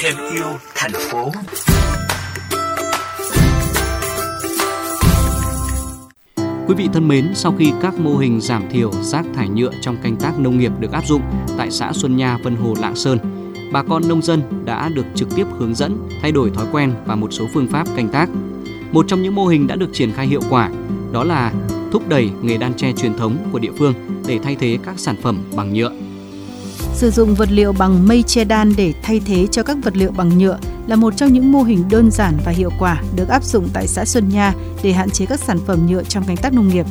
thêm yêu thành phố. Quý vị thân mến, sau khi các mô hình giảm thiểu rác thải nhựa trong canh tác nông nghiệp được áp dụng tại xã Xuân Nha, Vân Hồ, Lạng Sơn, bà con nông dân đã được trực tiếp hướng dẫn thay đổi thói quen và một số phương pháp canh tác. Một trong những mô hình đã được triển khai hiệu quả đó là thúc đẩy nghề đan tre truyền thống của địa phương để thay thế các sản phẩm bằng nhựa. Sử dụng vật liệu bằng mây che đan để thay thế cho các vật liệu bằng nhựa là một trong những mô hình đơn giản và hiệu quả được áp dụng tại xã Xuân Nha để hạn chế các sản phẩm nhựa trong canh tác nông nghiệp.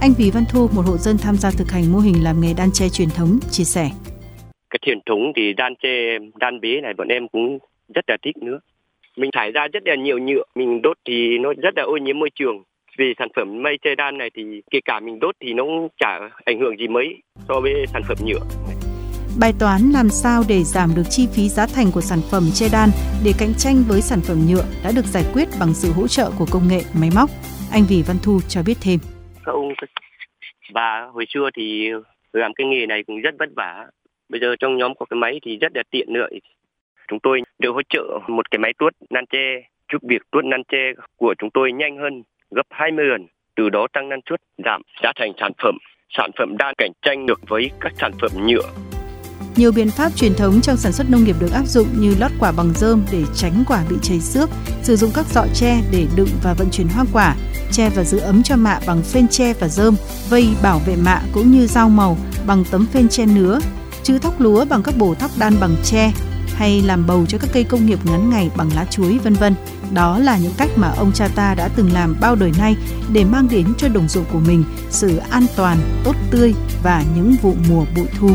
Anh Vì Văn Thu, một hộ dân tham gia thực hành mô hình làm nghề đan tre truyền thống, chia sẻ. Cái truyền thống thì đan tre, đan bế này bọn em cũng rất là thích nữa. Mình thải ra rất là nhiều nhựa, mình đốt thì nó rất là ô nhiễm môi trường vì sản phẩm mây che đan này thì kể cả mình đốt thì nó cũng chả ảnh hưởng gì mấy so với sản phẩm nhựa. Bài toán làm sao để giảm được chi phí giá thành của sản phẩm che đan để cạnh tranh với sản phẩm nhựa đã được giải quyết bằng sự hỗ trợ của công nghệ máy móc. Anh Vì Văn Thu cho biết thêm. Các ông bà hồi xưa thì làm cái nghề này cũng rất vất vả. Bây giờ trong nhóm có cái máy thì rất là tiện lợi Chúng tôi được hỗ trợ một cái máy tuốt nan tre giúp việc tuốt nan tre của chúng tôi nhanh hơn gấp 20 lần, từ đó tăng năng suất, giảm giá thành sản phẩm. Sản phẩm đang cạnh tranh được với các sản phẩm nhựa. Nhiều biện pháp truyền thống trong sản xuất nông nghiệp được áp dụng như lót quả bằng rơm để tránh quả bị cháy xước, sử dụng các giọ tre để đựng và vận chuyển hoa quả, che và giữ ấm cho mạ bằng phên tre và rơm, vây bảo vệ mạ cũng như rau màu bằng tấm phên tre nứa, chữ thóc lúa bằng các bổ thóc đan bằng tre, hay làm bầu cho các cây công nghiệp ngắn ngày bằng lá chuối vân vân. Đó là những cách mà ông cha ta đã từng làm bao đời nay để mang đến cho đồng ruộng của mình sự an toàn, tốt tươi và những vụ mùa bội thu.